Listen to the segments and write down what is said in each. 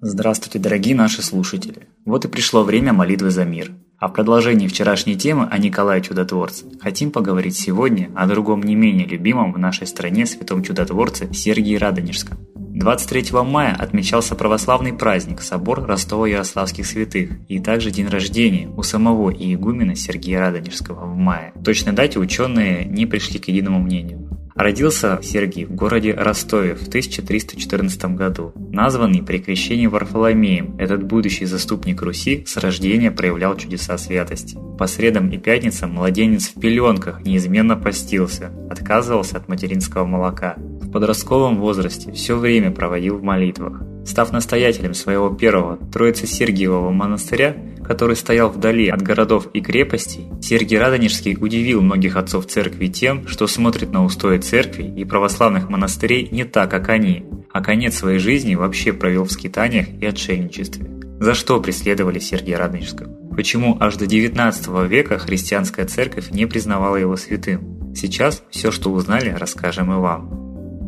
Здравствуйте, дорогие наши слушатели! Вот и пришло время молитвы за мир. А в продолжении вчерашней темы о Николае Чудотворце хотим поговорить сегодня о другом не менее любимом в нашей стране святом чудотворце Сергии Радонежском. 23 мая отмечался православный праздник собор Ростово-Ярославских святых и также день рождения у самого иегумена Сергия Радонежского в мае. В точной дате ученые не пришли к единому мнению. Родился Сергий в городе Ростове в 1314 году. Названный при крещении Варфоломеем, этот будущий заступник Руси с рождения проявлял чудеса святости. По средам и пятницам младенец в пеленках неизменно постился, отказывался от материнского молока. В подростковом возрасте все время проводил в молитвах. Став настоятелем своего первого Троице-Сергиевого монастыря, который стоял вдали от городов и крепостей, Сергий Радонежский удивил многих отцов церкви тем, что смотрит на устои церкви и православных монастырей не так, как они, а конец своей жизни вообще провел в скитаниях и отшельничестве. За что преследовали Сергия Радонежского? Почему аж до 19 века христианская церковь не признавала его святым? Сейчас все, что узнали, расскажем и вам.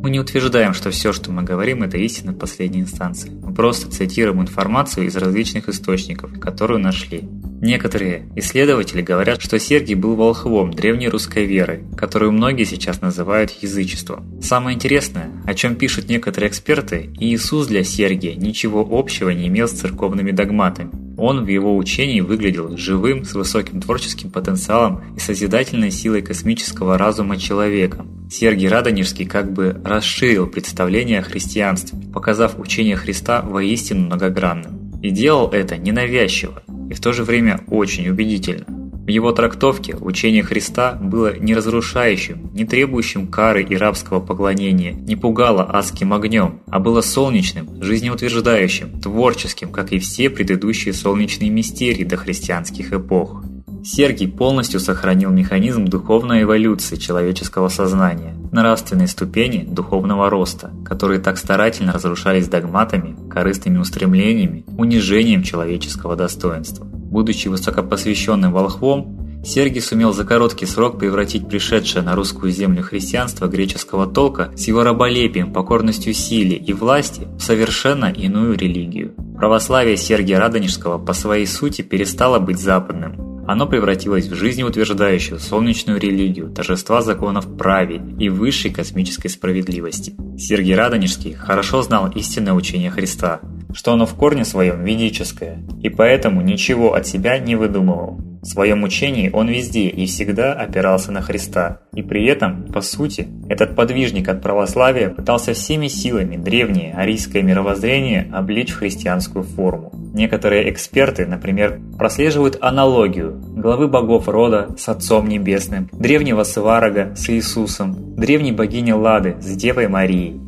Мы не утверждаем, что все, что мы говорим, это истина в последней инстанции. Мы просто цитируем информацию из различных источников, которую нашли. Некоторые исследователи говорят, что Сергий был волхвом древней русской веры, которую многие сейчас называют язычеством. Самое интересное, о чем пишут некоторые эксперты, Иисус для Сергия ничего общего не имел с церковными догматами. Он в его учении выглядел живым, с высоким творческим потенциалом и созидательной силой космического разума человека. Сергий Радонежский как бы расширил представление о христианстве, показав учение Христа воистину многогранным. И делал это ненавязчиво, и в то же время очень убедительно. В его трактовке учение Христа было не разрушающим, не требующим кары и рабского поклонения, не пугало адским огнем, а было солнечным, жизнеутверждающим, творческим, как и все предыдущие солнечные мистерии до христианских эпох. Сергий полностью сохранил механизм духовной эволюции человеческого сознания, нравственные ступени духовного роста, которые так старательно разрушались догматами, корыстными устремлениями, унижением человеческого достоинства. Будучи высокопосвященным волхвом, Сергий сумел за короткий срок превратить пришедшее на русскую землю христианство греческого толка с его раболепием, покорностью силе и власти в совершенно иную религию. Православие Сергия Радонежского по своей сути перестало быть западным, оно превратилось в жизнеутверждающую солнечную религию, торжества законов праве и высшей космической справедливости. Сергий Радонежский хорошо знал истинное учение Христа, что оно в корне своем ведическое, и поэтому ничего от себя не выдумывал. В своем учении он везде и всегда опирался на Христа, и при этом, по сути, этот подвижник от православия пытался всеми силами древнее арийское мировоззрение обличь в христианскую форму. Некоторые эксперты, например, прослеживают аналогию главы богов рода с Отцом Небесным, древнего Сварога с Иисусом, древней богини Лады с Девой Марией.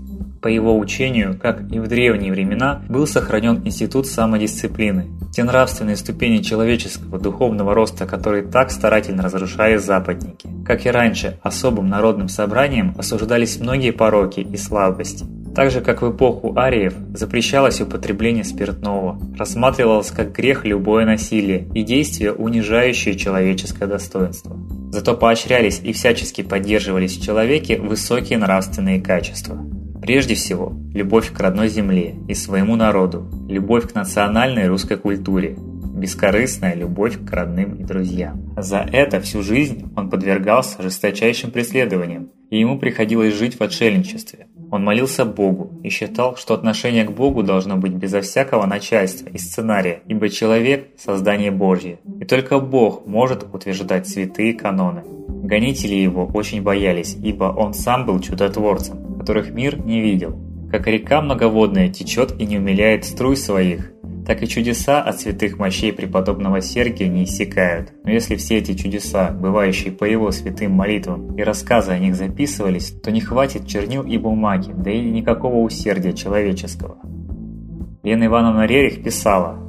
По его учению, как и в древние времена, был сохранен институт самодисциплины, те нравственные ступени человеческого духовного роста, которые так старательно разрушали западники. Как и раньше, особым народным собранием осуждались многие пороки и слабости. Так же, как в эпоху ариев, запрещалось употребление спиртного, рассматривалось как грех любое насилие и действие, унижающее человеческое достоинство. Зато поощрялись и всячески поддерживались в человеке высокие нравственные качества. Прежде всего, любовь к родной земле и своему народу, любовь к национальной русской культуре, бескорыстная любовь к родным и друзьям. За это всю жизнь он подвергался жесточайшим преследованиям, и ему приходилось жить в отшельничестве. Он молился Богу и считал, что отношение к Богу должно быть безо всякого начальства и сценария, ибо человек – создание Божье, и только Бог может утверждать святые каноны. Гонители его очень боялись, ибо он сам был чудотворцем, которых мир не видел. Как река многоводная течет и не умиляет струй своих, так и чудеса от святых мощей преподобного Сергия не иссякают. Но если все эти чудеса, бывающие по его святым молитвам, и рассказы о них записывались, то не хватит чернил и бумаги, да и никакого усердия человеческого. Лена Ивановна Рерих писала,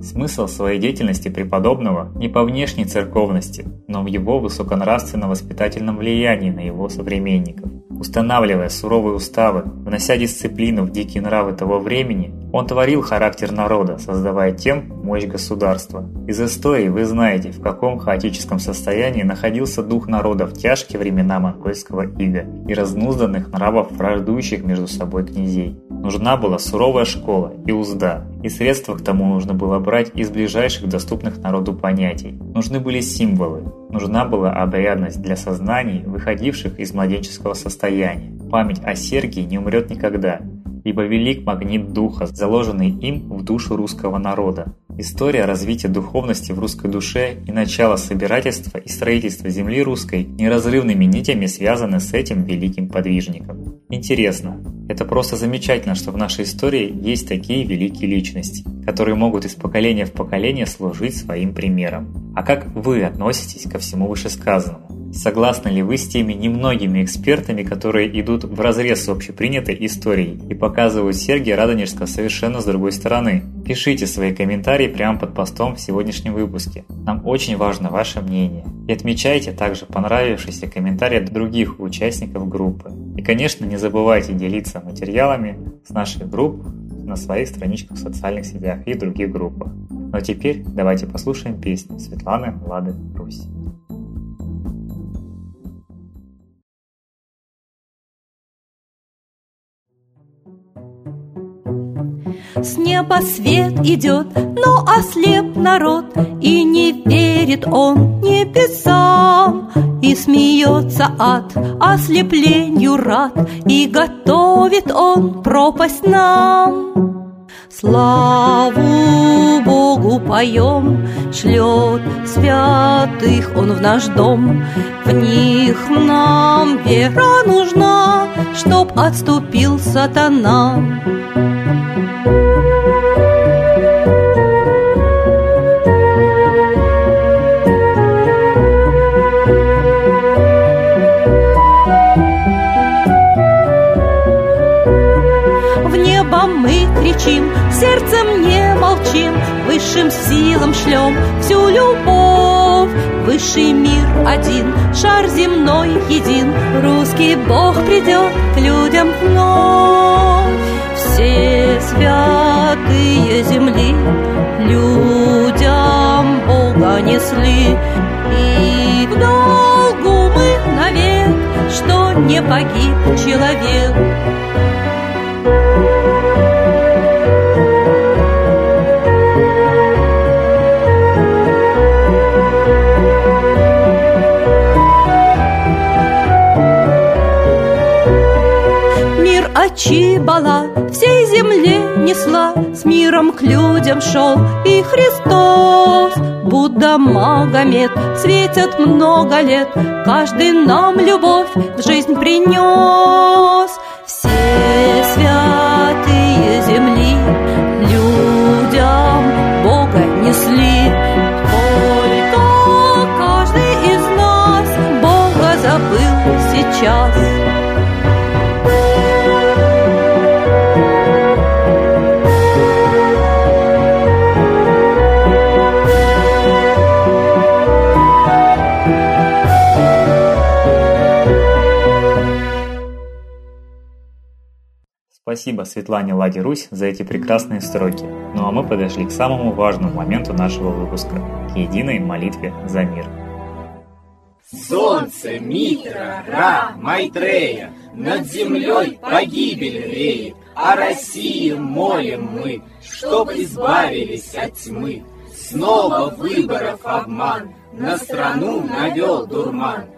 Смысл своей деятельности преподобного не по внешней церковности, но в его высоконравственно-воспитательном влиянии на его современников. Устанавливая суровые уставы, внося дисциплину в дикие нравы того времени, он творил характер народа, создавая тем мощь государства. Из истории вы знаете, в каком хаотическом состоянии находился дух народа в тяжкие времена монгольского ига и разнузданных нравов враждующих между собой князей. Нужна была суровая школа и узда, и средства к тому нужно было брать из ближайших доступных народу понятий. Нужны были символы, нужна была обрядность для сознаний, выходивших из младенческого состояния. Память о Сергии не умрет никогда, ибо велик магнит духа, заложенный им в душу русского народа. История развития духовности в русской душе и начало собирательства и строительства земли русской неразрывными нитями связаны с этим великим подвижником. Интересно, это просто замечательно, что в нашей истории есть такие великие личности, которые могут из поколения в поколение служить своим примером. А как вы относитесь ко всему вышесказанному? Согласны ли вы с теми немногими экспертами, которые идут в разрез с общепринятой историей и показывают Сергия Радонежского совершенно с другой стороны? Пишите свои комментарии прямо под постом в сегодняшнем выпуске. Нам очень важно ваше мнение. И отмечайте также понравившиеся комментарии других участников группы. И, конечно, не забывайте делиться материалами с нашей группой на своих страничках в социальных сетях и других группах. Ну а теперь давайте послушаем песню Светланы Лады Русь. С неба свет идет, но ослеп народ, И не верит он небесам, И смеется от ослеплению рад, И готовит он пропасть нам. Славу Богу поем, шлет святых Он в наш дом. В них нам вера нужна, чтоб отступил сатана. Высшим силам шлем всю любовь. Высший мир один, шар земной един, русский Бог придет к людям вновь. Все святые земли людям Бога несли, и в долгу мы навек, что не погиб человек. Чибала всей земле несла, С миром к людям шел и Христос. Будда, Магомед светят много лет, Каждый нам любовь в жизнь принес. Спасибо Светлане Ладе Русь за эти прекрасные строки. Ну а мы подошли к самому важному моменту нашего выпуска – к единой молитве за мир. Солнце, Митра, Ра, Майтрея, над землей погибель реет, о России молим мы, чтоб избавились от тьмы. Снова выборов обман, на страну навел дурман –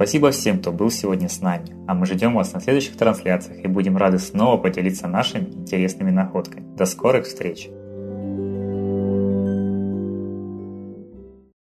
Спасибо всем, кто был сегодня с нами, а мы ждем вас на следующих трансляциях и будем рады снова поделиться нашими интересными находками. До скорых встреч!